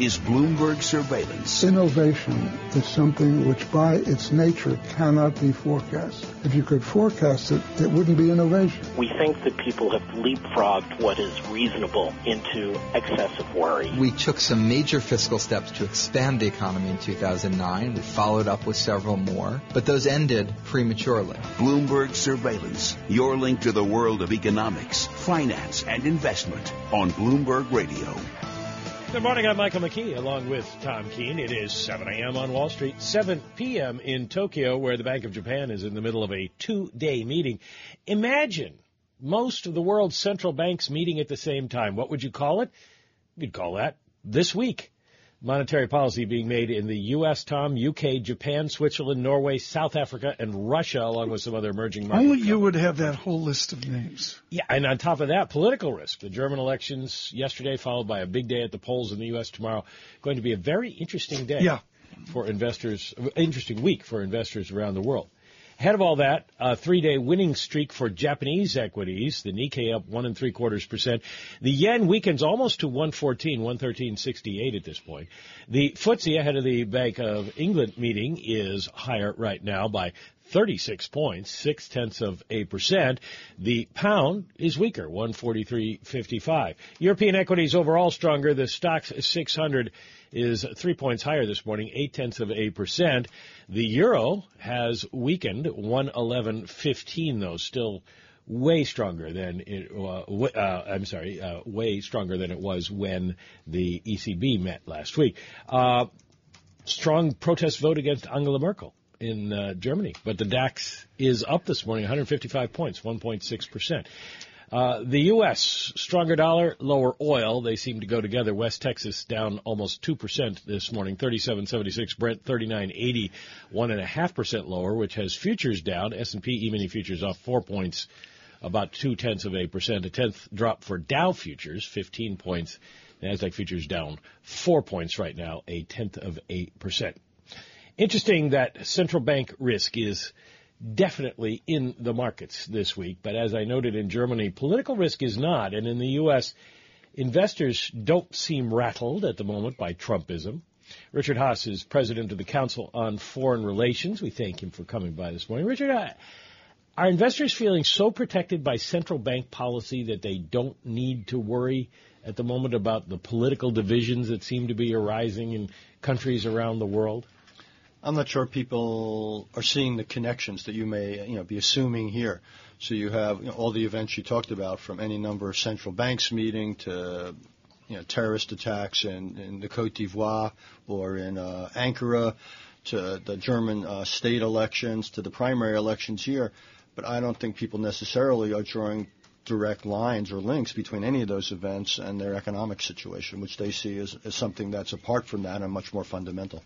is Bloomberg Surveillance. Innovation is something which by its nature cannot be forecast. If you could forecast it, it wouldn't be innovation. We think that people have leapfrogged what is reasonable into excessive worry. We took some major fiscal steps to expand the economy in 2009. We followed up with several more, but those ended prematurely. Bloomberg Surveillance, your link to the world of economics, finance, and investment on Bloomberg Radio. Good morning. I'm Michael McKee along with Tom Keene. It is 7 a.m. on Wall Street, 7 p.m. in Tokyo, where the Bank of Japan is in the middle of a two day meeting. Imagine most of the world's central banks meeting at the same time. What would you call it? You'd call that this week monetary policy being made in the U.S., Tom, U.K., Japan, Switzerland, Norway, South Africa, and Russia, along with some other emerging markets. Only you would have that whole list of names. Yeah, and on top of that, political risk. The German elections yesterday, followed by a big day at the polls in the U.S. tomorrow. Going to be a very interesting day yeah. for investors, uh, interesting week for investors around the world. Ahead of all that, a three-day winning streak for Japanese equities. The Nikkei up one and three quarters percent. The yen weakens almost to 114, 113.68 at this point. The FTSE ahead of the Bank of England meeting is higher right now by 36 points, six tenths of a percent. The pound is weaker, 143.55. European equities overall stronger. The Stoxx 600 is three points higher this morning, eight tenths of a percent. The euro has weakened, 111.15 though, still way stronger than it, uh, uh, I'm sorry, uh, way stronger than it was when the ECB met last week. Uh, strong protest vote against Angela Merkel in uh, Germany, but the DAX is up this morning, 155 points, 1.6 percent. Uh, the U.S. stronger dollar, lower oil. They seem to go together. West Texas down almost two percent this morning, thirty-seven seventy-six. Brent thirty-nine eighty, one and a half percent lower, which has futures down. S and P E-mini futures off four points, about two tenths of a percent. A tenth drop for Dow futures, fifteen points. Nasdaq futures down four points right now, a tenth of a percent. Interesting that central bank risk is definitely in the markets this week. But as I noted in Germany, political risk is not. And in the U.S., investors don't seem rattled at the moment by Trumpism. Richard Haass is president of the Council on Foreign Relations. We thank him for coming by this morning. Richard, are investors feeling so protected by central bank policy that they don't need to worry at the moment about the political divisions that seem to be arising in countries around the world? I'm not sure people are seeing the connections that you may you know be assuming here. So you have you know, all the events you talked about, from any number of central banks meeting to you know terrorist attacks in, in the Cote d'Ivoire or in uh, Ankara, to the German uh, state elections, to the primary elections here. But I don't think people necessarily are drawing direct lines or links between any of those events and their economic situation, which they see as, as something that's apart from that and much more fundamental.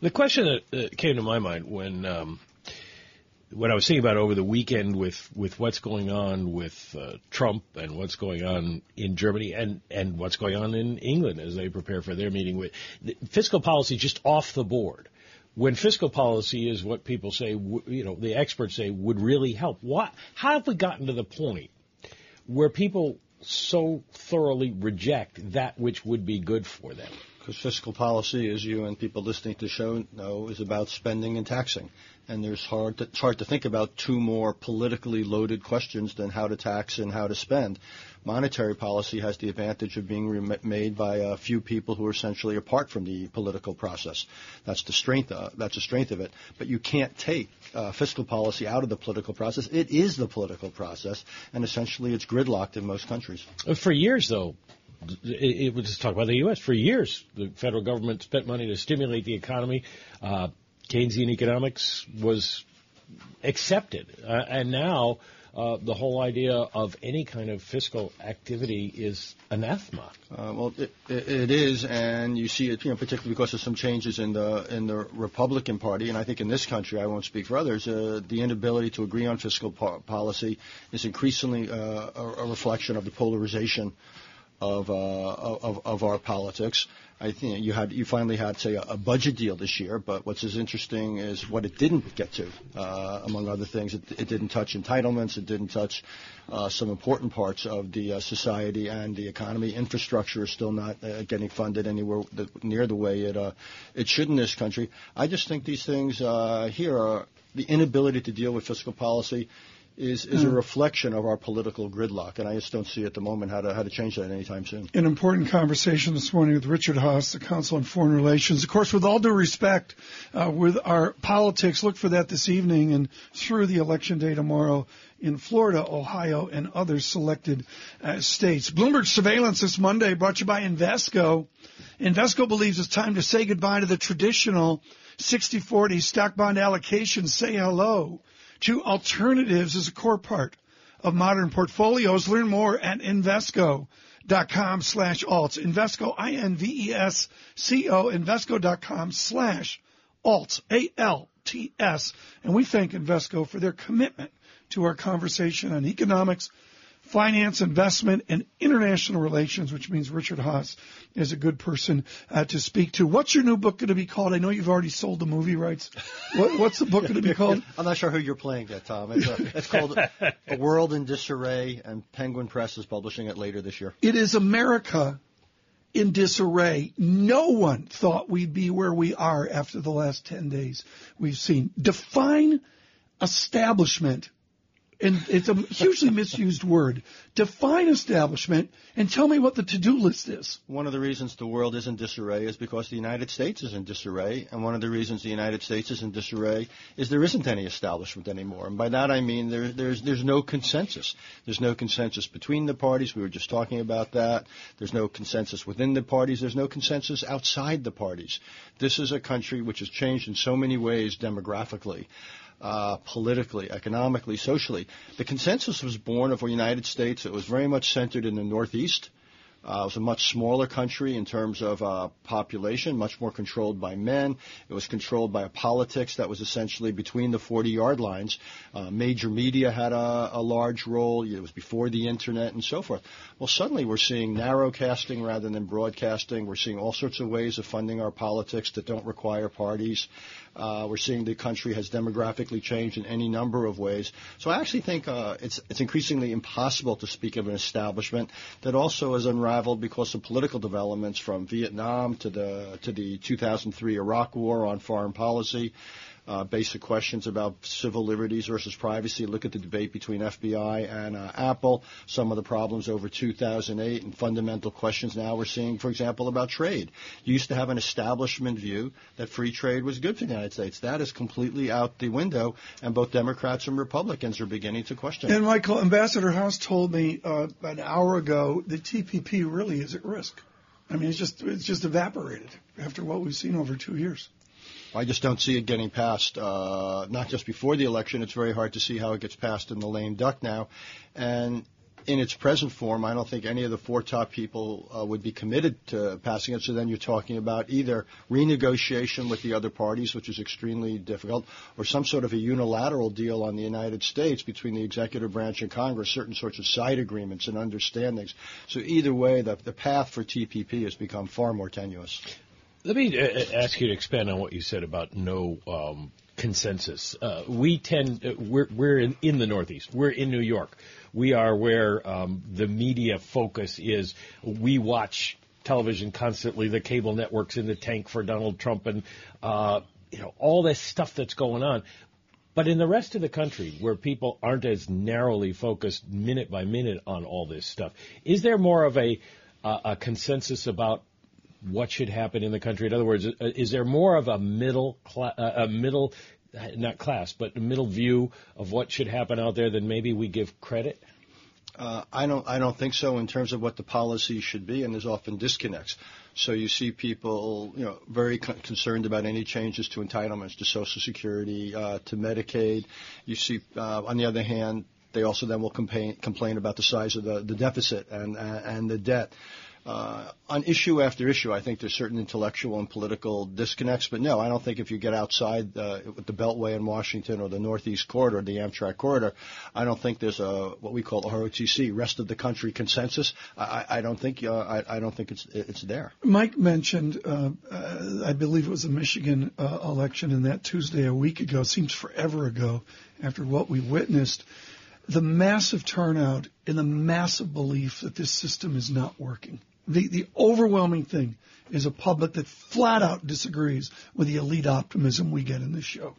The question that came to my mind when um, when I was thinking about over the weekend with, with what's going on with uh, Trump and what's going on in Germany and, and what's going on in England as they prepare for their meeting with fiscal policy just off the board. When fiscal policy is what people say, you know, the experts say would really help. What, how have we gotten to the point where people so thoroughly reject that which would be good for them? Because fiscal policy, as you and people listening to the show know, is about spending and taxing. And there's hard to, it's hard to think about two more politically loaded questions than how to tax and how to spend monetary policy has the advantage of being made by a few people who are essentially apart from the political process. That's the strength. Of, that's the strength of it. But you can't take uh, fiscal policy out of the political process. It is the political process, and essentially it's gridlocked in most countries. For years, though, it, it was just talk about the U.S. For years, the federal government spent money to stimulate the economy. Uh, Keynesian economics was accepted, uh, and now uh, the whole idea of any kind of fiscal activity is anathema. Uh, well, it, it is, and you see it, you know, particularly because of some changes in the in the Republican Party, and I think in this country, I won't speak for others, uh, the inability to agree on fiscal po- policy is increasingly uh, a, a, reflection of the polarization of, uh, of, of our politics. I think you had you finally had say a, budget deal this year, but what's as interesting is what it didn't get to. Uh, among other things, it, it, didn't touch entitlements, it didn't touch uh, some important parts of the uh, society and the economy. Infrastructure is still not uh, getting funded anywhere the, near the way it uh, it should in this country. I just think these things uh, here are the inability to deal with fiscal policy is, is a hmm. reflection of our political gridlock, and I just don't see at the moment how to how to change that anytime soon. An important conversation this morning with Richard Haass, the Council on Foreign Relations. Of course, with all due respect, uh, with our politics, look for that this evening and through the election day tomorrow in Florida, Ohio, and other selected uh, states. Bloomberg surveillance this Monday brought to you by Invesco. Invesco believes it's time to say goodbye to the traditional 60-40 stock bond allocation. Say hello to alternatives as a core part of modern portfolios. Learn more at Invesco.com slash alts. Invesco, I-N-V-E-S-C-O, Invesco.com slash alts, A-L-T-S. And we thank Invesco for their commitment to our conversation on economics, finance, investment, and international relations, which means Richard Haass is a good person uh, to speak to. What's your new book going to be called? I know you've already sold the movie rights. What, what's the book going to be called? I'm not sure who you're playing yet, Tom. It's, a, it's called A World in Disarray, and Penguin Press is publishing it later this year. It is America in disarray. No one thought we'd be where we are after the last 10 days we've seen. Define establishment and it's a hugely misused word. Define establishment and tell me what the to-do list is. One of the reasons the world is in disarray is because the United States is in disarray, and one of the reasons the United States is in disarray is there isn't any establishment anymore. And by that I mean there, there's there's no consensus. There's no consensus between the parties. We were just talking about that. There's no consensus within the parties. There's no consensus outside the parties. This is a country which has changed in so many ways demographically uh, politically, economically, socially. The consensus was born of a United States It was very much centered in the Northeast. Uh, it was a much smaller country in terms of uh, population, much more controlled by men. It was controlled by a politics that was essentially between the 40 yard lines. Uh, major media had a, a, large role. It was before the internet and so forth. Well, suddenly we're seeing narrowcasting rather than broadcasting. We're seeing all sorts of ways of funding our politics that don't require parties. Uh, we're seeing the country has demographically changed in any number of ways. So I actually think uh, it's it's increasingly impossible to speak of an establishment that also has unraveled because of political developments from Vietnam to the to the 2003 Iraq War on foreign policy uh, basic questions about civil liberties versus privacy. Look at the debate between FBI and uh, Apple, some of the problems over 2008, and fundamental questions now we're seeing, for example, about trade. You used to have an establishment view that free trade was good for the United States. That is completely out the window, and both Democrats and Republicans are beginning to question and. Michael, Ambassador Haass told me uh, an hour ago that TPP really is at risk. I mean, it's just it's just evaporated after what we've seen over two years. I just don't see it getting passed. Uh, not just before the election, it's very hard to see how it gets passed in the lame duck now. And in its present form, I don't think any of the four top people uh, would be committed to passing it. So then you're talking about either renegotiation with the other parties, which is extremely difficult, or some sort of a unilateral deal on the United States between the executive branch and Congress, certain sorts of side agreements and understandings. So either way, the, the path for TPP has become far more tenuous. Let me uh, uh, ask you to expand on what you said about no um, consensus. Uh, we tend uh, we're we're in, in, the Northeast. We're in New York. We are where um, the media focus is. We watch television constantly. The cable networks in the tank for Donald Trump and uh, you know all this stuff that's going on. But in the rest of the country, where people aren't as narrowly focused minute by minute on all this stuff, is there more of a a consensus about what should happen in the country? In other words, uh, is there more of a middle cl- uh, a middle not class, but a middle view of what should happen out there than maybe we give credit? Uh, I don't. I don't think so in terms of what the policy should be, and there's often disconnects. So you see people, you know, very con- concerned about any changes to entitlements to Social Security, uh, to Medicaid. You see, uh, on the other hand, they also then will complain, complain about the size of the, the deficit and and the debt. Uh, on issue after issue, I think there's certain intellectual and political disconnects. But no, I don't think if you get outside with the Beltway in Washington or the Northeast Corridor, the Amtrak corridor, I don't think there's a what we call ROTC, rest of the country consensus. I, I don't think uh, I, I, don't think it's it's there. Mike mentioned, uh, uh, I believe it was a Michigan uh, election, in that Tuesday a week ago. Seems forever ago. After what we witnessed the massive turnout and the massive belief that this system is not working. The, the overwhelming thing is a public that flat out disagrees with the elite optimism we get in this show.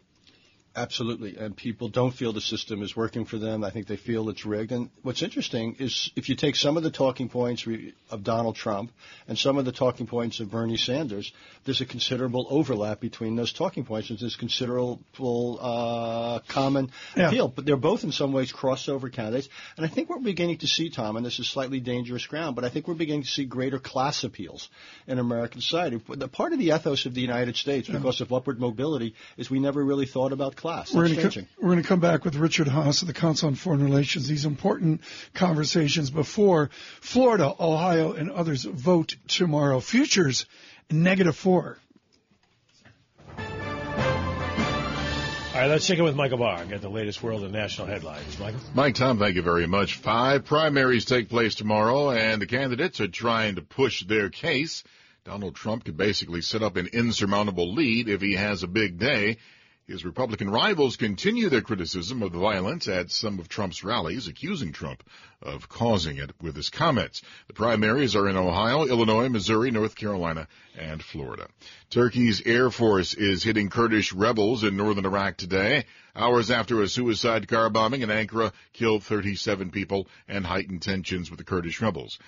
Absolutely. And people don't feel the system is working for them. I think they feel it's rigged. And what's interesting is if you take some of the talking points of Donald Trump and some of the talking points of Bernie Sanders, there's a considerable overlap between those talking points. And there's considerable uh, common yeah. appeal. But they're both in some ways crossover candidates. And I think we're beginning to see, Tom, and this is slightly dangerous ground, but I think we're beginning to see greater class appeals in American society. The part of the ethos of the United States, because yeah. of upward mobility, is we never really thought about class class. We're going, co- we're going to come back with Richard Haass of the Council on Foreign Relations. These important conversations before Florida, Ohio, and others vote tomorrow. Futures negative four. All right, let's check in with Michael Barr and get the latest world and national headlines. Michael? Mike, Tom, thank you very much. Five primaries take place tomorrow, and the candidates are trying to push their case. Donald Trump could basically set up an insurmountable lead if he has a big day. His Republican rivals continue their criticism of the violence at some of Trump's rallies, accusing Trump of causing it with his comments. The primaries are in Ohio, Illinois, Missouri, North Carolina, and Florida. Turkey's Air Force is hitting Kurdish rebels in northern Iraq today, hours after a suicide car bombing in Ankara killed 37 people and heightened tensions with the Kurdish rebels.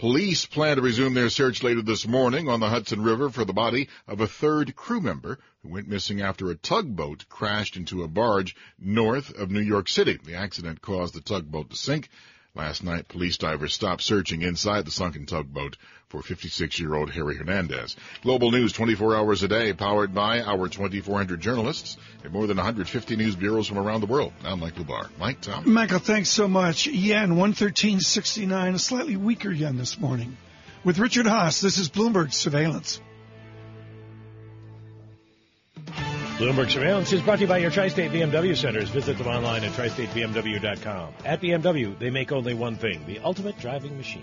Police plan to resume their search later this morning on the Hudson River for the body of a third crew member who went missing after a tugboat crashed into a barge north of New York City. The accident caused the tugboat to sink. Last night, police divers stopped searching inside the sunken tugboat for 56-year-old Harry Hernandez. Global news 24 hours a day, powered by our 2,400 journalists and more than 150 news bureaus from around the world. I'm Michael Barr. Mike, Tom. Michael, thanks so much. Yen 113.69, a slightly weaker yen this morning. With Richard Haass, this is Bloomberg Surveillance. Bloomberg Surveillance is brought to you by your Tri-State BMW centers. Visit them online at tristatebmw.com. At BMW, they make only one thing, the ultimate driving machine.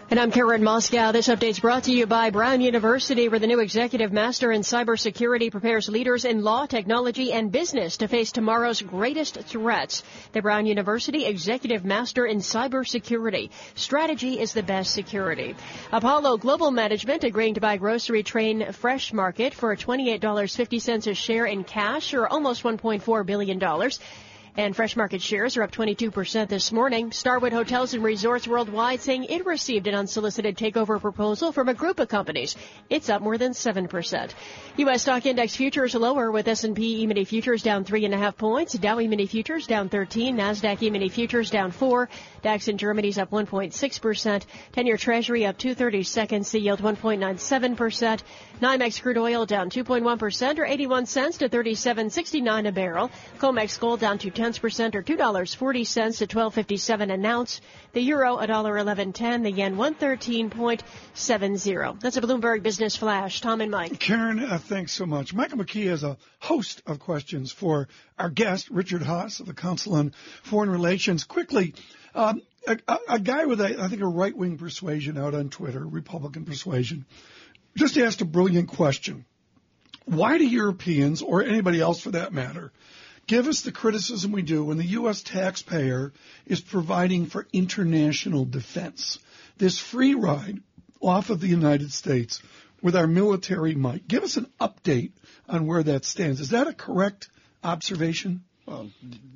And I'm Karen Moskow. This update is brought to you by Brown University, where the new executive master in cybersecurity prepares leaders in law, technology, and business to face tomorrow's greatest threats. The Brown University Executive Master in Cybersecurity. Strategy is the best security. Apollo Global Management agreeing to buy grocery train Fresh Market for $28.50 a share in cash, or almost $1.4 billion. And fresh market shares are up 22% this morning. Starwood Hotels and Resorts Worldwide saying it received an unsolicited takeover proposal from a group of companies. It's up more than 7%. U.S. stock index futures lower with S&P E-mini futures down 3.5 points. Dow E-mini futures down 13. NASDAQ E-mini futures down 4. DAX in Germany's up 1.6%. 10-year Treasury up 230 seconds. The yield 1.97%. NYMEX crude oil down 2.1% or 81 cents to 37.69 a barrel. COMEX gold down 2 tenths percent or $2.40 to 12.57 an ounce. The euro $1.1110. The yen 113.70. That's a Bloomberg Business Flash. Tom and Mike. Karen, uh, thanks so much. Michael McKee has a host of questions for our guest, Richard Haass of the Council on Foreign Relations. Quickly, um, a, a, guy with, a, I think, a right wing persuasion out on Twitter, Republican persuasion, just asked a brilliant question. Why do Europeans, or anybody else for that matter, give us the criticism we do when the U.S. taxpayer is providing for international defense? This free ride off of the United States with our military might. Give us an update on where that stands. Is that a correct observation? Well,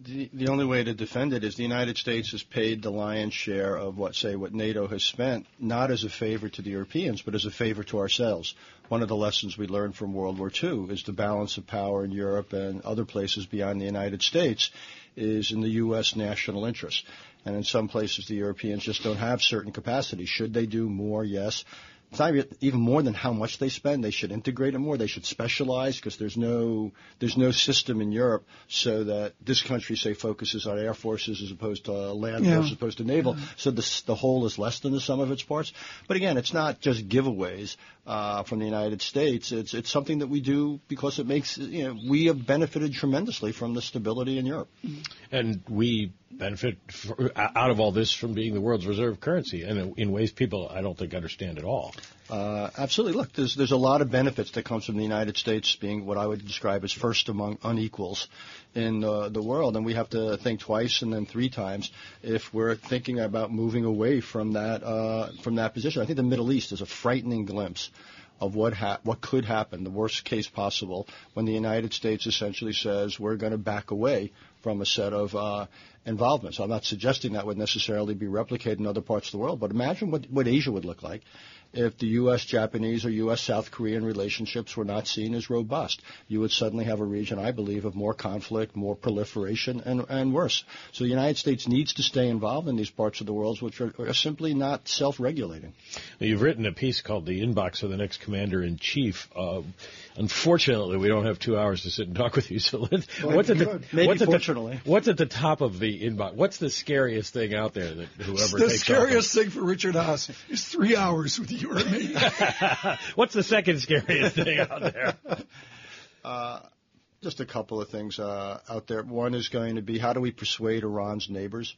the, the only way to defend it is the United States has paid the lion's share of what, say, what NATO has spent, not as a favor to the Europeans, but as a favor to ourselves. One of the lessons we learned from World War II is the balance of power in Europe and other places beyond the United States is in the U.S. national interest. And in some places, the Europeans just don't have certain capacity. Should they do more? Yes. It's not even more than how much they spend. They should integrate it more. They should specialize because there's no there's no system in Europe so that this country say focuses on air forces as opposed to land Yeah. forces as opposed to naval. So the the whole is less than the sum of its parts. But again, it's not just giveaways uh, from the United States. It's it's something that we do because it makes you know we have benefited tremendously from the stability in Europe. And we benefit f out of all this from being the world's reserve currency, and in ways people I don't think understand at all. Uh, absolutely. Look, there's there's a lot of benefits that comes from the United States being what I would describe as first among unequals in uh, the world, and we have to think twice and then three times if we're thinking about moving away from that uh, from that position. I think the Middle East is a frightening glimpse of what ha- what could happen, the worst case possible, when the United States essentially says we're going to back away from a set of uh, involvements. I'm not suggesting that would necessarily be replicated in other parts of the world, but imagine what, what Asia would look like if the U.S. Japanese or U.S. South Korean relationships were not seen as robust. You would suddenly have a region, I believe, of more conflict, more proliferation, and, and worse. So the United States needs to stay involved in these parts of the world which are, are simply not self-regulating. You've written a piece called "The Inbox of the Next Commander in Chief." Uh, unfortunately, we don't have two hours to sit and talk with you. So, let's, Well, what's at the. Maybe what's at the- what's at the top of the inbox? What's the scariest thing out there that whoever the takes scariest thing for Richard Haass is three hours with you or me. what's the second scariest thing out there? Uh, just a couple of things uh, out there. One is going to be how do we persuade Iran's neighbors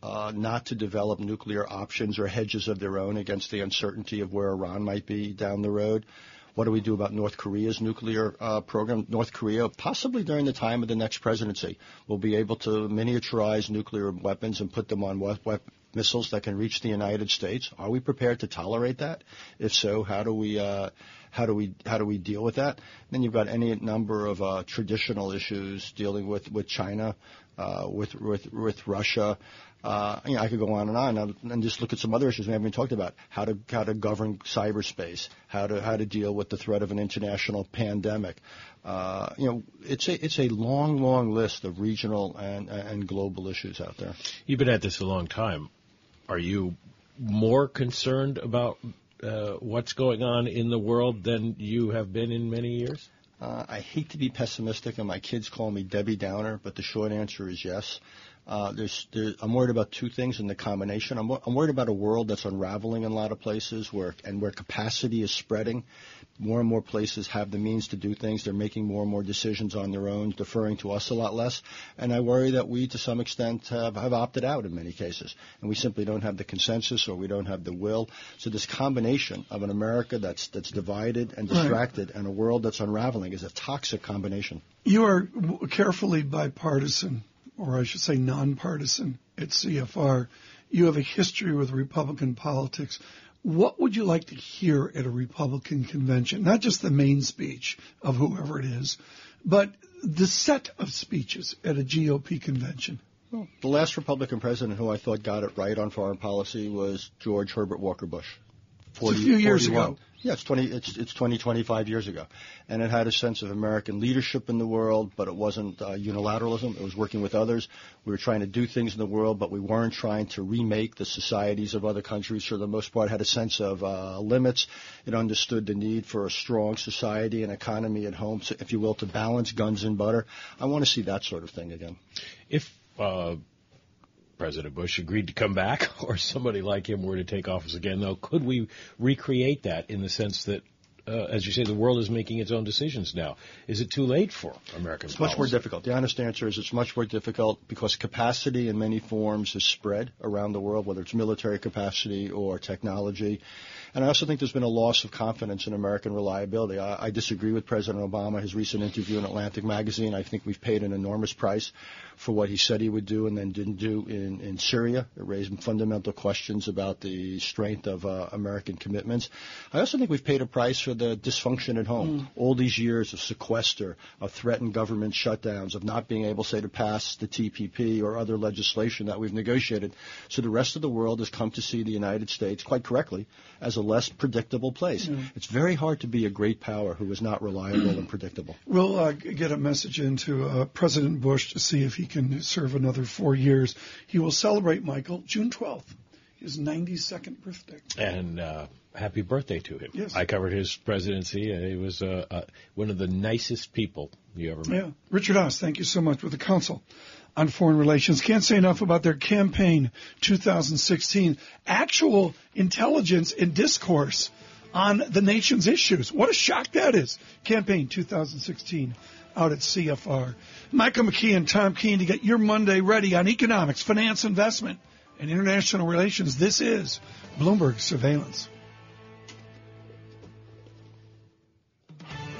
uh, not to develop nuclear options or hedges of their own against the uncertainty of where Iran might be down the road? What do we do about North Korea's nuclear uh, program? North Korea, possibly during the time of the next presidency, will be able to miniaturize nuclear weapons and put them on we- we- missiles that can reach the United States. Are we prepared to tolerate that? If so, how do we uh, how do we how do we deal with that? Then you've got any number of uh, traditional issues dealing with with China, uh, with with with Russia. Uh, you know, I could go on and on and, just look at some other issues we haven't even talked about. How to how to govern cyberspace. How to how to deal with the threat of an international pandemic. Uh, you know, it's a it's a long long list of regional and and global issues out there. You've been at this a long time. Are you more concerned about uh, what's going on in the world than you have been in many years? Uh, I hate to be pessimistic, and my kids call me Debbie Downer, but the short answer is yes. Uh, there's, there, I'm worried about two things in the combination. I'm, I'm worried about a world that's unraveling in a lot of places, where and where capacity is spreading. More and more places have the means to do things. They're making more and more decisions on their own, deferring to us a lot less. And I worry that we, to some extent, have, have opted out in many cases, and we simply don't have the consensus or we don't have the will. So this combination of an America that's that's divided and Right. distracted, and a world that's unraveling is a toxic combination. You are carefully bipartisan, or I should say nonpartisan, at CFR. You have a history with Republican politics. What would you like to hear at a Republican convention? Not just the main speech of whoever it is, but the set of speeches at a GOP convention. The last Republican president who I thought got it right on foreign policy was George Herbert Walker Bush. It's a few years 41. ago. Yeah, it's 20, it's, it's 20, 25 years ago. And it had a sense of American leadership in the world, but it wasn't uh, unilateralism. It was working with others. We were trying to do things in the world, but we weren't trying to remake the societies of other countries. For the most part, it had a sense of uh, limits. It understood the need for a strong society and economy at home, so, if you will, to balance guns and butter. I want to see that sort of thing again. If uh, President Bush agreed to come back, or somebody like him were to take office again, though, could we recreate that in the sense that, uh, as you say, the world is making its own decisions now? Is it too late for American It's much more difficult. The honest answer is it's much more difficult because capacity in many forms is spread around the world, whether it's military capacity or technology. And I also think there's been a loss of confidence in American reliability. I, I disagree with President Obama. His recent interview in Atlantic Magazine, I think we've paid an enormous price for what he said he would do and then didn't do in, in Syria. It raised fundamental questions about the strength of uh, American commitments. I also think we've paid a price for the dysfunction at home. Mm. All these years of sequester, of threatened government shutdowns, of not being able, say, to pass the TPP or other legislation that we've negotiated. So the rest of the world has come to see the United States, quite correctly, as a less predictable place. Mm. It's very hard to be a great power who is not reliable and predictable. We'll uh, get a message into uh, President Bush to see if he can serve another four years. He will celebrate, Michael, June 12th his 92nd birthday. And uh, happy birthday to him. Yes. I covered his presidency. He was uh, uh, one of the nicest people you ever met. Yeah. Richard Haass, thank you so much with the Council on Foreign Relations. Can't say enough about their campaign 2016. Actual intelligence and discourse on the nation's issues. What a shock that is. Campaign 2016 out at CFR. Michael McKee and Tom Keene to get your Monday ready on economics, finance, investment and international relations. This is Bloomberg Surveillance.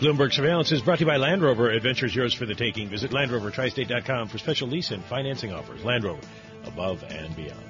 Bloomberg Surveillance is brought to you by Land Rover. Adventures yours for the taking. Visit LandRoverTristate.com for special lease and financing offers. Land Rover, above and beyond.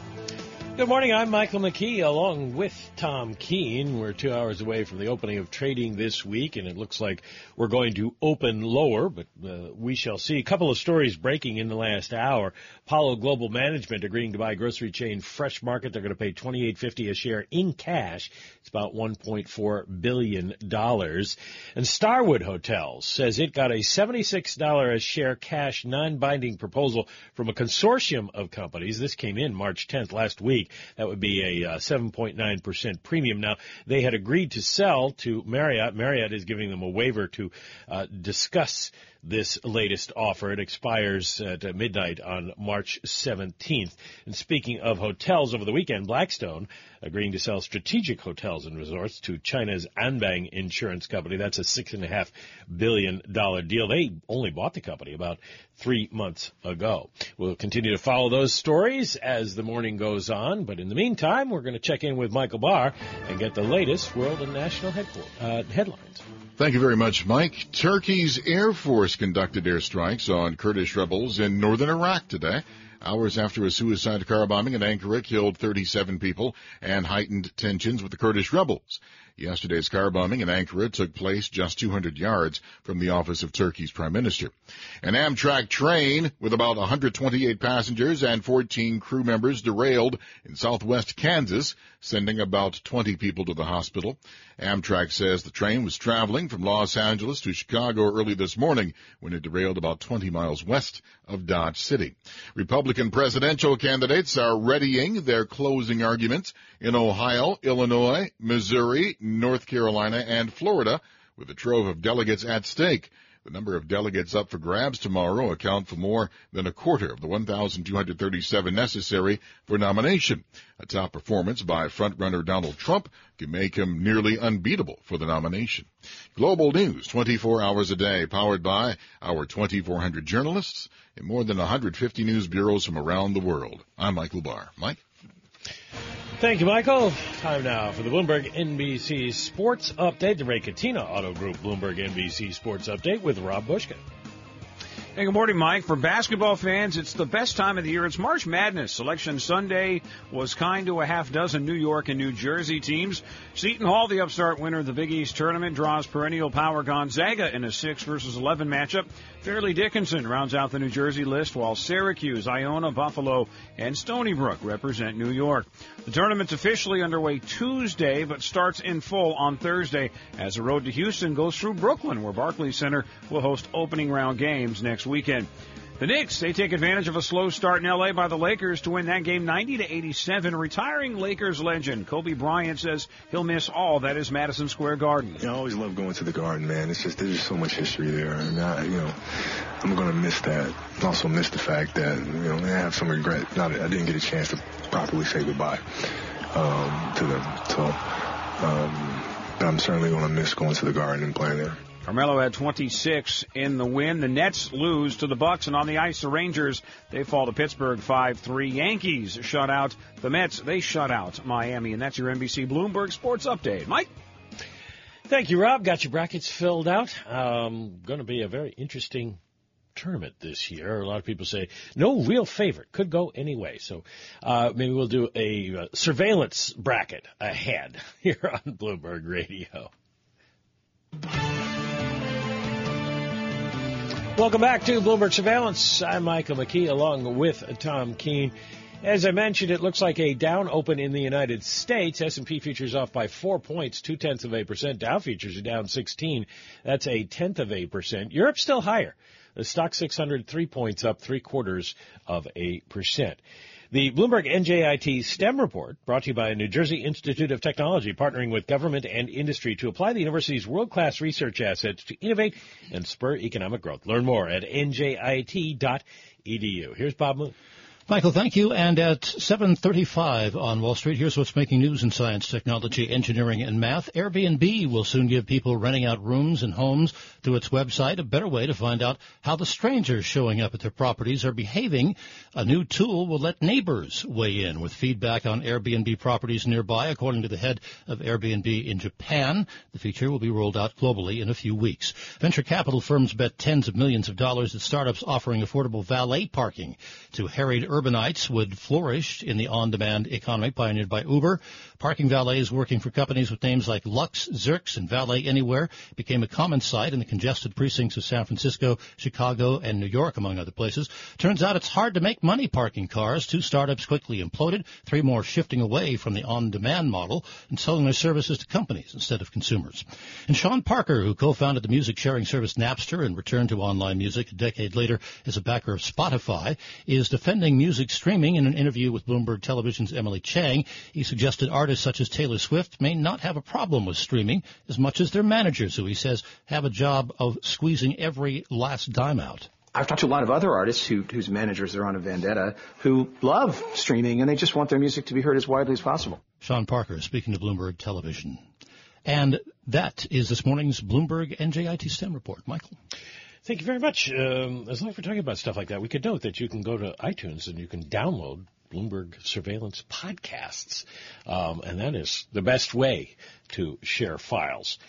Good morning. I'm Michael McKee along with Tom Keene. We're two hours away from the opening of trading this week, and it looks like we're going to open lower, but uh, we shall see. A couple of stories breaking in the last hour. Apollo Global Management agreeing to buy grocery chain Fresh Market. They're going to pay twenty eight fifty a share in cash. It's about one point four billion dollars. And Starwood Hotels says it got a seventy six dollar a share cash non binding proposal from a consortium of companies. This came in March tenth last week week. That would be a uh, 7.9% premium. Now, they had agreed to sell to Marriott. Marriott is giving them a waiver to uh, discuss this latest offer. It expires at midnight on March 17th. And speaking of hotels over the weekend, Blackstone agreeing to sell strategic hotels and resorts to China's Anbang Insurance Company. That's a six and a half billion dollar deal. They only bought the company about three months ago. We'll continue to follow those stories as the morning goes on. But in the meantime, we're going to check in with Michael Barr and get the latest world and national uh, headlines. Thank you very much, Mike. Turkey's Air Force conducted airstrikes on Kurdish rebels in northern Iraq today hours after a suicide car bombing in Ankara killed 37 people and heightened tensions with the Kurdish rebels. Yesterday's car bombing in Ankara took place just 200 yards from the office of Turkey's prime minister. An Amtrak train with about 128 passengers and 14 crew members derailed in southwest Kansas, sending about 20 people to the hospital. Amtrak says the train was traveling from Los Angeles to Chicago early this morning when it derailed about 20 miles west of Dodge City. Republican presidential candidates are readying their closing arguments in Ohio, Illinois, Missouri, North Carolina, and Florida with a trove of delegates at stake. The number of delegates up for grabs tomorrow account for more than a quarter of the 1,237 necessary for nomination. A top performance by frontrunner Donald Trump can make him nearly unbeatable for the nomination. Global news 24 hours a day, powered by our 2,400 journalists in more than 150 news bureaus from around the world. I'm Michael Barr. Mike? Thank you, Michael. Time now for the Bloomberg NBC Sports Update. The Ray Catena Auto Group Bloomberg NBC Sports Update with Rob Bushka. Hey, good morning, Mike. For basketball fans, it's the best time of the year. It's March Madness. Selection Sunday was kind to a half dozen New York and New Jersey teams. Seton Hall, the upstart winner of the Big East tournament, draws perennial power Gonzaga in a 6 versus 11 matchup. Fairleigh Dickinson rounds out the New Jersey list, while Syracuse, Iona, Buffalo, and Stony Brook represent New York. The tournament's officially underway Tuesday, but starts in full on Thursday as the road to Houston goes through Brooklyn, where Barclays Center will host opening round games next weekend. The Knicks, they take advantage of a slow start in LA by the Lakers to win that game 90 to 87. Retiring Lakers legend Kobe Bryant says he'll miss all that is Madison Square Garden. I always love going to the Garden, man. It's just there's just so much history there, and I, you know, I'm gonna miss that. I also miss the fact that you know I have some regret. Not I didn't get a chance to properly say goodbye um, to them. So. Um, I'm certainly to miss going to the Garden and playing there. Carmelo had 26 in the win. The Nets lose to the Bucks, and on the ice, the Rangers they fall to Pittsburgh 5-3. Yankees shut out the Mets. They shut out Miami, and that's your NBC Bloomberg Sports Update. Mike. Thank you, Rob. Got your brackets filled out. Um, going to be a very interesting tournament this year. A lot of people say no real favorite could go anyway. So uh, maybe we'll do a uh, surveillance bracket ahead here on Bloomberg Radio. Welcome back to Bloomberg Surveillance. I'm Michael McKee along with Tom Keene. As I mentioned, it looks like a down open in the United States. S&P futures off by four points, two tenths of a percent. Dow futures are down 16. That's a tenth of a percent. Europe still higher. The Stoxx 600, three points up, three quarters of a percent. The Bloomberg NJIT STEM report, brought to you by New Jersey Institute of Technology, partnering with government and industry to apply the university's world-class research assets to innovate and spur economic growth. Learn more at njit.edu. Here's Bob Moon. Michael, thank you. And at 7:35 on Wall Street, here's what's making news in science, technology, engineering, and math. Airbnb will soon give people renting out rooms and homes through its website a better way to find out how the strangers showing up at their properties are behaving. A new tool will let neighbors weigh in with feedback on Airbnb properties nearby, according to the head of Airbnb in Japan. The feature will be rolled out globally in a few weeks. Venture capital firms bet tens of millions of dollars that startups offering affordable valet parking to harried urbanites would flourish in the on-demand economy pioneered by Uber. Parking valets working for companies with names like Luxe, Zirx, and Valet Anywhere became a common sight in the congested precincts of San Francisco, Chicago, and New York, among other places. Turns out it's hard to make money parking cars. Two startups quickly imploded, three more shifting away from the on-demand model and selling their services to companies instead of consumers. And Sean Parker, who co-founded the music sharing service Napster and returned to online music a decade later as a backer of Spotify, is defending music streaming in an interview with Bloomberg Television's Emily Chang. He suggested artists such as Taylor Swift may not have a problem with streaming as much as their managers, who he says have a job of squeezing every last dime out. I've talked to a lot of other artists who, whose managers are on a vendetta who love streaming and they just want their music to be heard as widely as possible. Sean Parker speaking to Bloomberg Television. And that is this morning's Bloomberg NJIT STEM report. Michael. Thank you very much. Um, as long as we're talking about stuff like that, we could note that you can go to iTunes and you can download Bloomberg Surveillance podcasts, um, and that is the best way to share files.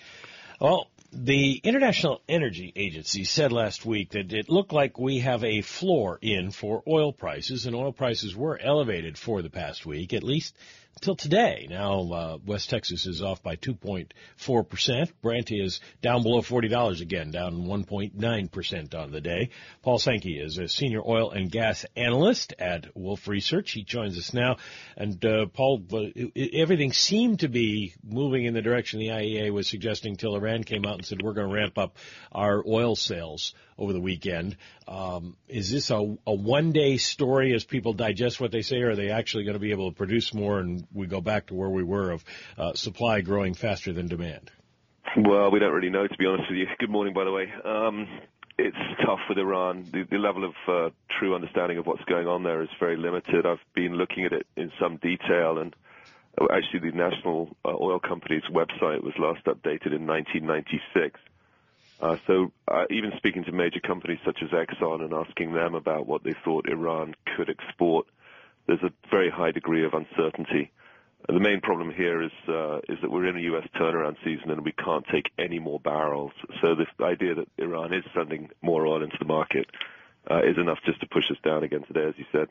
Well, the International Energy Agency said last week that it looked like we have a floor in for oil prices, and oil prices were elevated for the past week, at least till today. Now, uh, West Texas is off by 2.4%. Brent is down below $40 again, down 1.9% on the day. Paul Sankey is a senior oil and gas analyst at Wolfe Research. He joins us now. And, uh, Paul, uh, everything seemed to be moving in the direction the IEA was suggesting till Iran came out and said, we're going to ramp up our oil sales over the weekend. Um, is this a, a one day story as people digest what they say, or are they actually going to be able to produce more and we go back to where we were of uh, supply growing faster than demand? Well, we don't really know, to be honest with you. Good morning, by the way. Um, it's tough with Iran. The, the level of uh, true understanding of what's going on there is very limited. I've been looking at it in some detail, and uh, actually, the National uh, Oil Company's website was last updated in 1996. Uh, so uh, even speaking to major companies such as Exxon and asking them about what they thought Iran could export, there's a very high degree of uncertainty. The main problem here is uh, is that we're in a U.S. turnaround season and we can't take any more barrels. So this idea that Iran is sending more oil into the market uh, is enough just to push us down again today, as you said.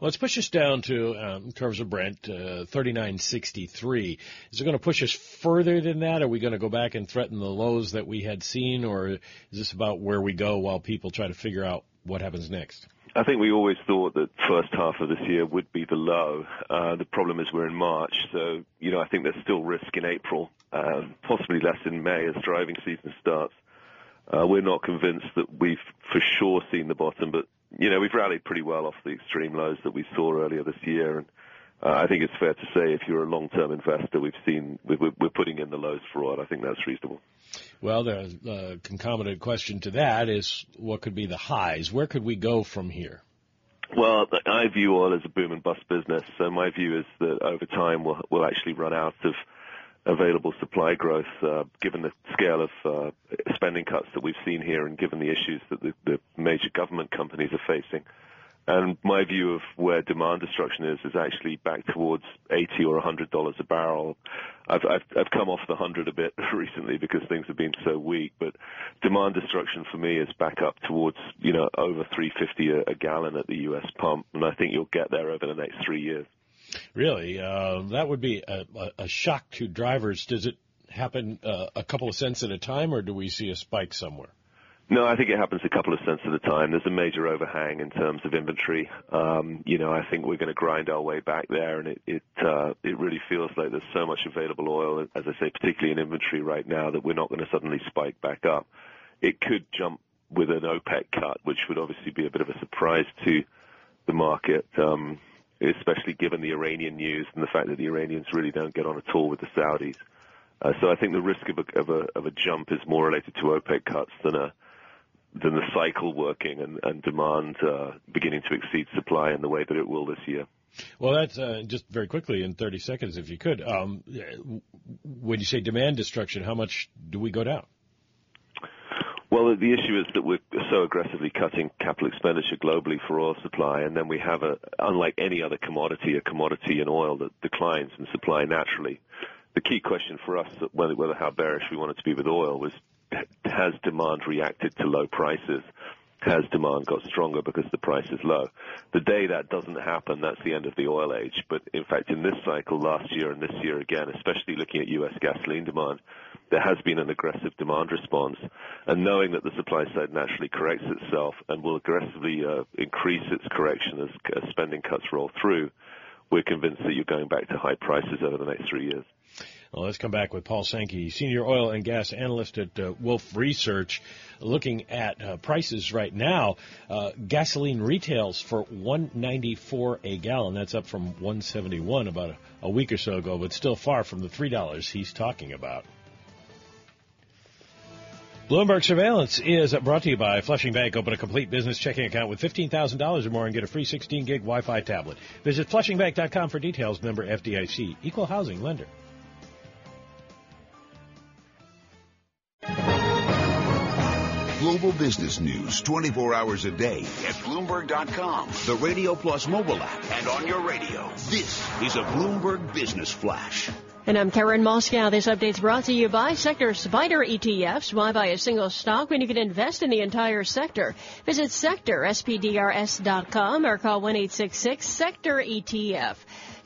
Well, let's push us down to, um, in terms of Brent, uh, 39.63. Is it going to push us further than that? Are we going to go back and threaten the lows that we had seen, or is this about where we go while people try to figure out what happens next? I think we always thought that first half of this year would be the low. Uh, the problem is we're in March, so you know I think there's still risk in April, um, possibly less in May as driving season starts. Uh, we're not convinced that we've for sure seen the bottom, but you know we've rallied pretty well off the extreme lows that we saw earlier this year, and uh, I think it's fair to say if you're a long-term investor, we've seen we're, we're putting in the lows for oil. I think that's reasonable. Well, the uh, concomitant question to that is what could be the highs? Where could we go from here? Well, I view oil as a boom and bust business. So my view is that over time we'll, we'll actually run out of available supply growth, uh, given the scale of uh, spending cuts that we've seen here, and given the issues that the, the major government companies are facing. And my view of where demand destruction is is actually back towards 80 or 100 dollars a barrel. I've, I've I've come off the 100 a bit recently because things have been so weak, but demand destruction for me is back up towards you know over 350 a, a gallon at the U.S. pump, and I think you'll get there over the next three years. Really, uh, that would be a, a, shock to drivers. Does it happen uh, a couple of cents at a time, or do we see a spike somewhere? No, I think it happens a couple of cents at a time. There's a major overhang in terms of inventory. Um, you know, I think we're going to grind our way back there, and it it uh, it really feels like there's so much available oil, as I say, particularly in inventory right now, that we're not going to suddenly spike back up. It could jump with an OPEC cut, which would obviously be a bit of a surprise to the market, um, especially given the Iranian news and the fact that the Iranians really don't get on at all with the Saudis. Uh, so I think the risk of a, of a of a jump is more related to OPEC cuts than a than the cycle working and, and demand uh, beginning to exceed supply in the way that it will this year. Well, that's uh, just very quickly in 30 seconds, if you could. Um, when you say demand destruction, how much do we go down? Well, the issue is that we're so aggressively cutting capital expenditure globally for oil supply, and then we have a, unlike any other commodity, a commodity in oil that declines in supply naturally. The key question for us, whether, whether how bearish we wanted to be with oil, was has demand reacted to low prices? Has demand got stronger because the price is low? The day that doesn't happen, that's the end of the oil age. But in fact, in this cycle, last year and this year again, especially looking at U.S. gasoline demand, there has been an aggressive demand response. And knowing that the supply side naturally corrects itself and will aggressively uh, increase its correction as, as spending cuts roll through, we're convinced that you're going back to high prices over the next three years. Well, let's come back with Paul Sankey, senior oil and gas analyst at uh, Wolfe Research, looking at uh, prices right now. Uh, gasoline retails for 194 a gallon. That's up from 171 about a, a week or so ago, but still far from the three dollars he's talking about. Bloomberg Surveillance is brought to you by Flushing Bank. Open a complete business checking account with $15,000 or more and get a free 16 gig Wi Fi tablet. Visit FlushingBank.com for details. Member FDIC. Equal housing lender. Global business news 24 hours a day at Bloomberg.com, the Radio Plus mobile app, and on your radio. This is a Bloomberg Business Flash. And I'm Karen Moskow. This update's brought to you by Sector SPDR ETFs. Why buy a single stock when you can invest in the entire sector? Visit sectorspdrs.com or call 1-866-SECTOR-ETF.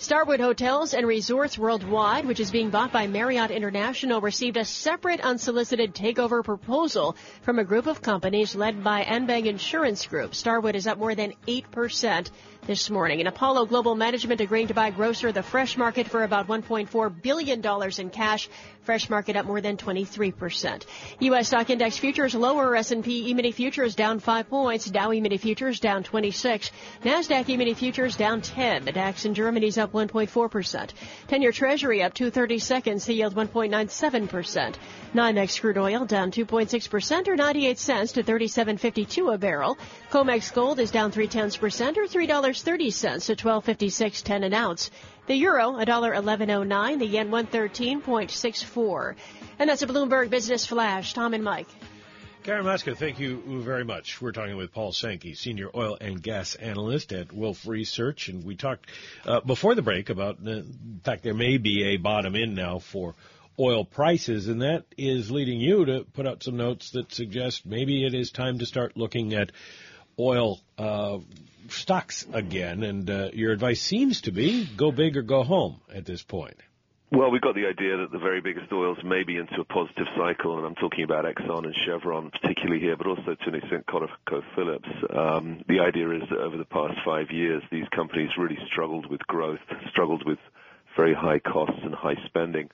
Starwood Hotels and Resorts Worldwide, which is being bought by Marriott International, received a separate unsolicited takeover proposal from a group of companies led by Anbang Insurance Group. Starwood is up more than 8% this morning. And Apollo Global Management agreeing to buy Grocer the Fresh Market for about $1.4 billion in cash. Fresh Market up more than 23%. U.S. stock index futures lower. S&P E-mini futures down 5 points. Dow E-mini futures down 26. NASDAQ E-mini futures down 10. The DAX in Germany's up 1.4%. 10-year Treasury up 230 seconds. The yield 1.97%. NYMEX crude oil down 2.6% or 98 cents to 37.52 a barrel. COMEX gold is down 3 tenths percent or $3.30 to 12.56.10 an ounce. The euro, $1.1109. The yen, 113.64. And that's a Bloomberg Business Flash. Tom and Mike. Karen Moskow, thank you very much. We're talking with Paul Sankey, senior oil and gas analyst at Wolfe Research, and we talked uh, before the break about the fact there may be a bottom in now for oil prices, and that is leading you to put out some notes that suggest maybe it is time to start looking at oil uh, stocks again. And uh, your advice seems to be go big or go home at this point. Well, we've got the idea that the very biggest oils may be into a positive cycle, and I'm talking about Exxon and Chevron particularly here, but also to an extent ConocoPhillips. Um, the idea is that over the past five years, these companies really struggled with growth, struggled with very high costs and high spending,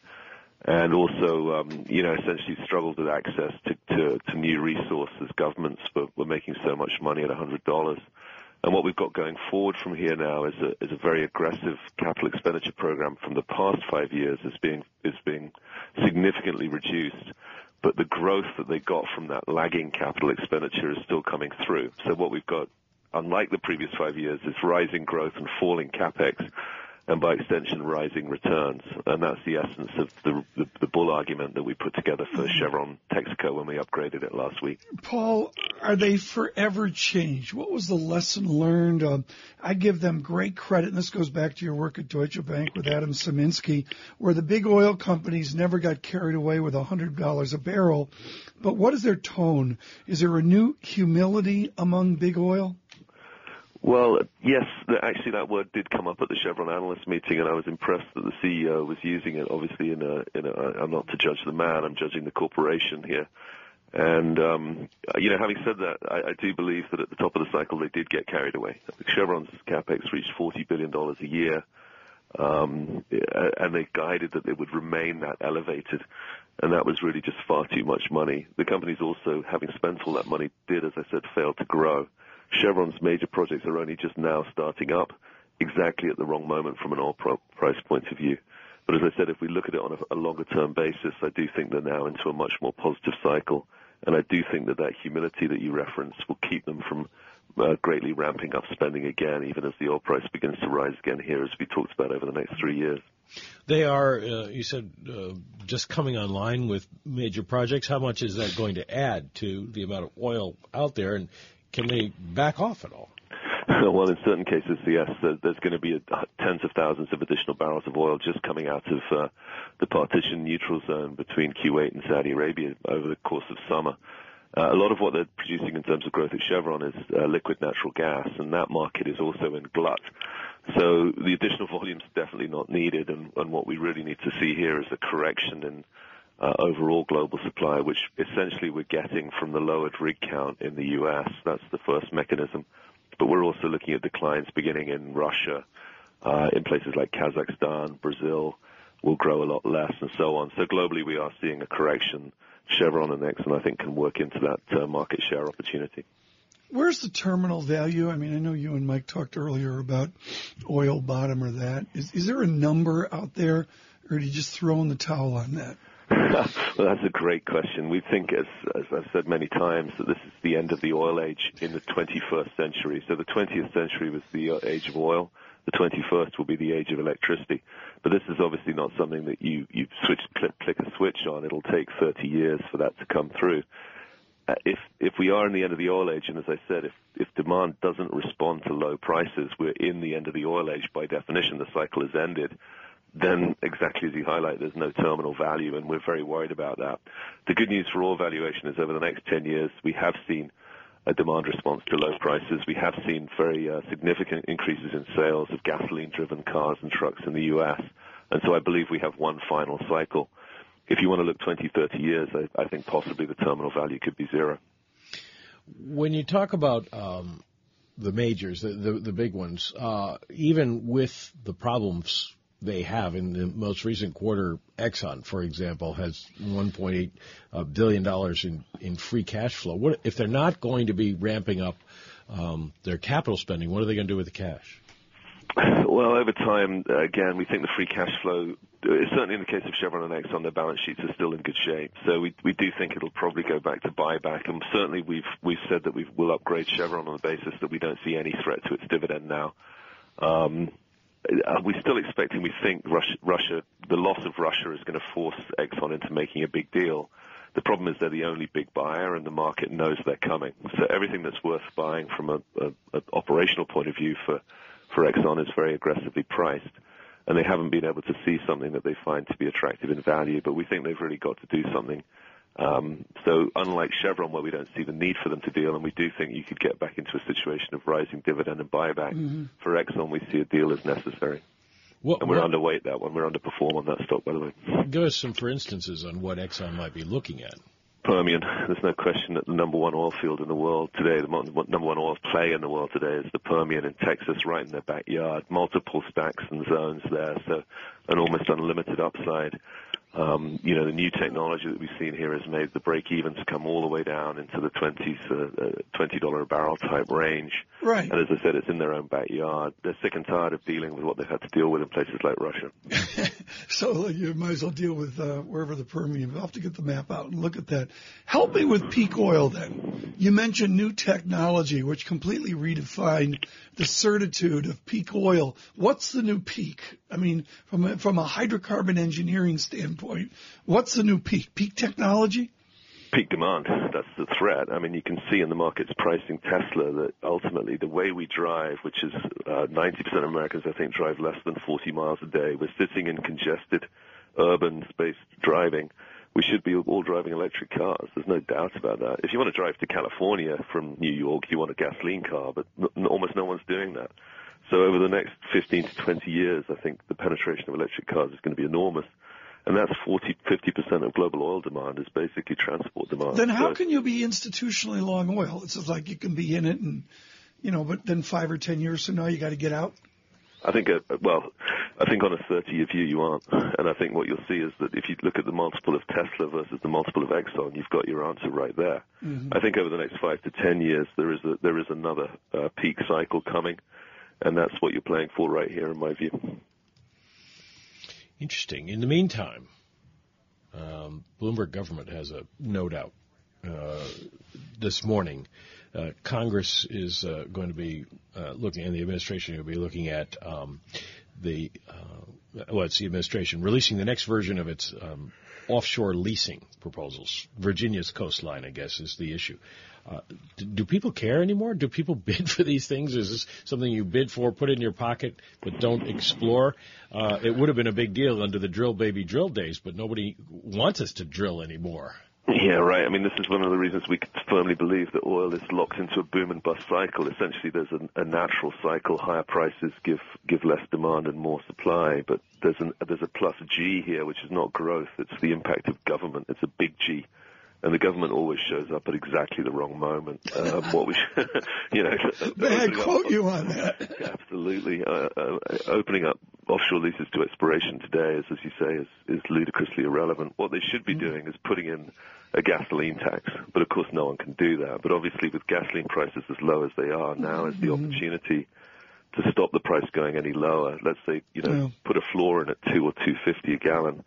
and also, um, you know, essentially struggled with access to, to, to new resources. Governments were, were making so much money at $100. And what we've got going forward from here now is a, is a very aggressive capital expenditure program from the past five years is being, is being significantly reduced. But the growth that they got from that lagging capital expenditure is still coming through. So what we've got, unlike the previous five years, is rising growth and falling capex. And by extension, rising returns. And that's the essence of the, the, the bull argument that we put together for Chevron Texaco when we upgraded it last week. Paul, are they forever changed? What was the lesson learned? Uh, I give them great credit, and this goes back to your work at Deutsche Bank with Adam Sieminski, where the big oil companies never got carried away with $100 a barrel. But what is their tone? Is there a new humility among big oil? Well, yes, actually that word did come up at the Chevron analyst meeting, and I was impressed that the CEO was using it. Obviously, in a, in a I'm not to judge the man, I'm judging the corporation here. And um, you know, having said that, I, I do believe that at the top of the cycle they did get carried away. Chevron's capex reached 40 billion dollars a year, um, and they guided that they would remain that elevated, and that was really just far too much money. The companies also, having spent all that money, did, as I said, fail to grow. Chevron's major projects are only just now starting up, exactly at the wrong moment from an oil price point of view. But as I said, if we look at it on a, a longer term basis, I do think they're now into a much more positive cycle. And I do think that that humility that you referenced will keep them from uh, greatly ramping up spending again, even as the oil price begins to rise again here, as we talked about over the next three years. They are, uh, you said, uh, just coming online with major projects. How much is that going to add to the amount of oil out there? And can they back off at all? Well, in certain cases, yes, there's going to be tens of thousands of additional barrels of oil just coming out of uh, the partition neutral zone between Kuwait and Saudi Arabia over the course of summer. Uh, a lot of what they're producing in terms of growth at Chevron is uh, liquid natural gas, and that market is also in glut. So the additional volume is definitely not needed, and, and what we really need to see here is a correction in overall global supply, which essentially we're getting from the lowered rig count in the U.S. That's the first mechanism. But we're also looking at declines beginning in Russia, uh, in places like Kazakhstan, Brazil will grow a lot less, and so on. So globally, we are seeing a correction. Chevron and Exxon, I think, can work into that uh, market share opportunity. Where's the terminal value? I mean, I know you and Mike talked earlier about oil bottom or that. Is, is there a number out there, or do you just throw in the towel on that? well, that's a great question. We think, as, as I've said many times, that this is the end of the oil age in the 21st century. So the 20th century was the uh, age of oil. The 21st will be the age of electricity. But this is obviously not something that you, you switch, click, click a switch on. It'll take 30 years for that to come through. Uh, if, if we are in the end of the oil age, and as I said, if, if demand doesn't respond to low prices, we're in the end of the oil age by definition. The cycle has ended then exactly as you highlight, there's no terminal value, and we're very worried about that. The good news for oil valuation is over the next 10 years, we have seen a demand response to low prices. We have seen very uh, significant increases in sales of gasoline-driven cars and trucks in the U.S., and so I believe we have one final cycle. If you want to look 20, 30 years, I, I think possibly the terminal value could be zero. When you talk about um, the majors, the, the, the big ones, uh, even with the problems they have. In the most recent quarter, Exxon, for example, has 1.8 uh, billion dollars in in free cash flow. What if they're not going to be ramping up um, their capital spending? What are they going to do with the cash? Well, over time, again, we think the free cash flow, certainly in the case of Chevron and Exxon, their balance sheets are still in good shape. So we we do think it'll probably go back to buyback, and certainly we've we've said that we will upgrade Chevron on the basis that we don't see any threat to its dividend now. Um, Uh, are we still expecting, we think Russia, Russia, the loss of Russia is going to force Exxon into making a big deal. The problem is they're the only big buyer and the market knows they're coming. So everything that's worth buying from an operational point of view for, for Exxon is very aggressively priced. And they haven't been able to see something that they find to be attractive in value, but we think they've really got to do something um, so unlike Chevron, where we don't see the need for them to deal, and we do think you could get back into a situation of rising dividend and buyback, mm-hmm. for Exxon, we see a deal as necessary. What, and we're what, underweight that one. We're underperform on that stock, by the way. Give us some for instances on what Exxon might be looking at. Permian. There's no question that the number one oil field in the world today, the number one oil play in the world today is the Permian in Texas, right in their backyard. Multiple stacks and zones there, so an almost unlimited upside. Um, you know, the new technology that we've seen here has made the break evens come all the way down into the 20s, uh, uh, $20 a barrel type range. Right. And as I said, it's in their own backyard. They're sick and tired of dealing with what they've had to deal with in places like Russia. So you might as well deal with uh, wherever the Permian. I'll have to get the map out and look at that. Help me with peak oil then. You mentioned new technology, which completely redefined the certitude of peak oil. What's the new peak? I mean, from a, from a hydrocarbon engineering standpoint, what's the new peak? Peak technology? peak demand. That's the threat. I mean, you can see in the markets pricing Tesla that ultimately the way we drive, which is uh, 90% of Americans, I think, drive less than 40 miles a day. We're sitting in congested urban space driving. We should be all driving electric cars. There's no doubt about that. If you want to drive to California from New York, you want a gasoline car, but n- almost no one's doing that. So over the next 15 to 20 years, I think the penetration of electric cars is going to be enormous and that's 40, 50% of global oil demand is basically transport demand. Then how so, can you be institutionally long oil? It's like you can be in it and, you know, but then five or ten years from now you got to get out? I think, uh, well, I think on a 30-year view you aren't, and I think what you'll see is that if you look at the multiple of Tesla versus the multiple of Exxon, you've got your answer right there. Mm-hmm. I think over the next five to ten years there is a, there is another uh, peak cycle coming, and that's what you're playing for right here, in my view. Interesting. In the meantime, um, Bloomberg government has a note out uh, this morning. Uh, Congress is uh, going to be uh, looking, and the administration will be looking at um, the uh, well, it's the administration releasing the next version of its um, offshore leasing proposals. Virginia's coastline, I guess, is the issue. Uh, do, people care anymore? Do people bid for these things? Is this something you bid for, put in your pocket, but don't explore? Uh, it would have been a big deal under the drill baby drill days, but nobody wants us to drill anymore. Yeah, right. I mean, this is one of the reasons we firmly believe that oil is locked into a boom and bust cycle. Essentially, there's a, a natural cycle. Higher prices give give less demand and more supply, but there's an there's a plus G here, which is not growth. It's the impact of government. It's a big G and the government always shows up at exactly the wrong moment. Um, what we, you know, may I quote up, you on that? Absolutely, uh, uh, opening up offshore leases to exploration today, is, as you say, is, is ludicrously irrelevant. What they should be mm-hmm. doing is putting in a gasoline tax, but of course, no one can do that. But obviously, with gasoline prices as low as they are now, is the mm-hmm. opportunity to stop the price going any lower. Let's say, you know, yeah. put a floor in at two or two fifty a gallon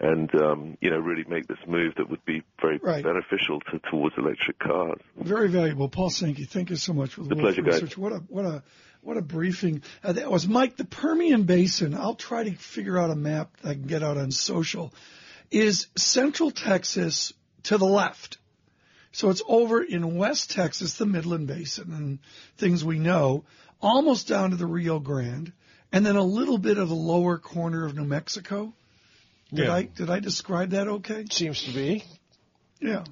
and um, you know really make this move that would be very right. beneficial to, towards electric cars. Very valuable, Paul Sankey. Thank you so much for the, the pleasure, research. Guys. What a what a what a briefing uh, that was, Mike. The Permian Basin. I'll try to figure out a map that I can get out on social. Is Central Texas to the left? So it's over in West Texas, the Midland Basin, and things we know, almost down to the Rio Grande, and then a little bit of the lower corner of New Mexico. Did Yeah. I did I describe that okay? Seems to be. Yeah.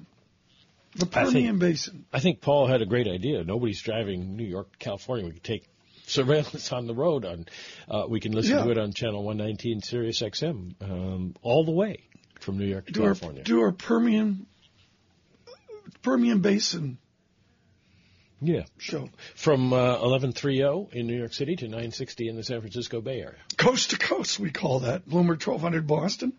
The I think- Permian Basin. I think Paul had a great idea. Nobody's driving New York, California. We could take surveillance on the road. On uh, we can listen Yeah. to it on channel 119 Sirius XM um, all the way from New York to Do our, California. do our Permian Permian Basin yeah, show from uh, 1130 in New York City to 960 in the San Francisco Bay Area. coast to coast. We call that Bloomberg 1200 Boston,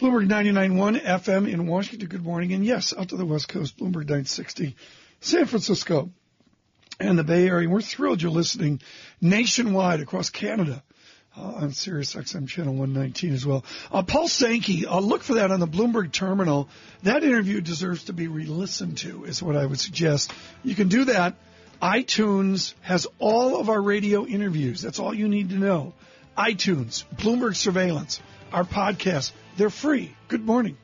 Bloomberg 99.1 FM in Washington. Good morning, and yes, out to the West Coast, Bloomberg 960, San Francisco, and the Bay Area. We're thrilled you're listening nationwide across Canada. Uh, on Sirius XM channel 119 as well. Uh, Paul Sankey, uh, look for that on the Bloomberg terminal. That interview deserves to be re-listened to, is what I would suggest. You can do that. iTunes has all of our radio interviews. That's all you need to know. iTunes, Bloomberg Surveillance, our podcast, they're free. Good morning.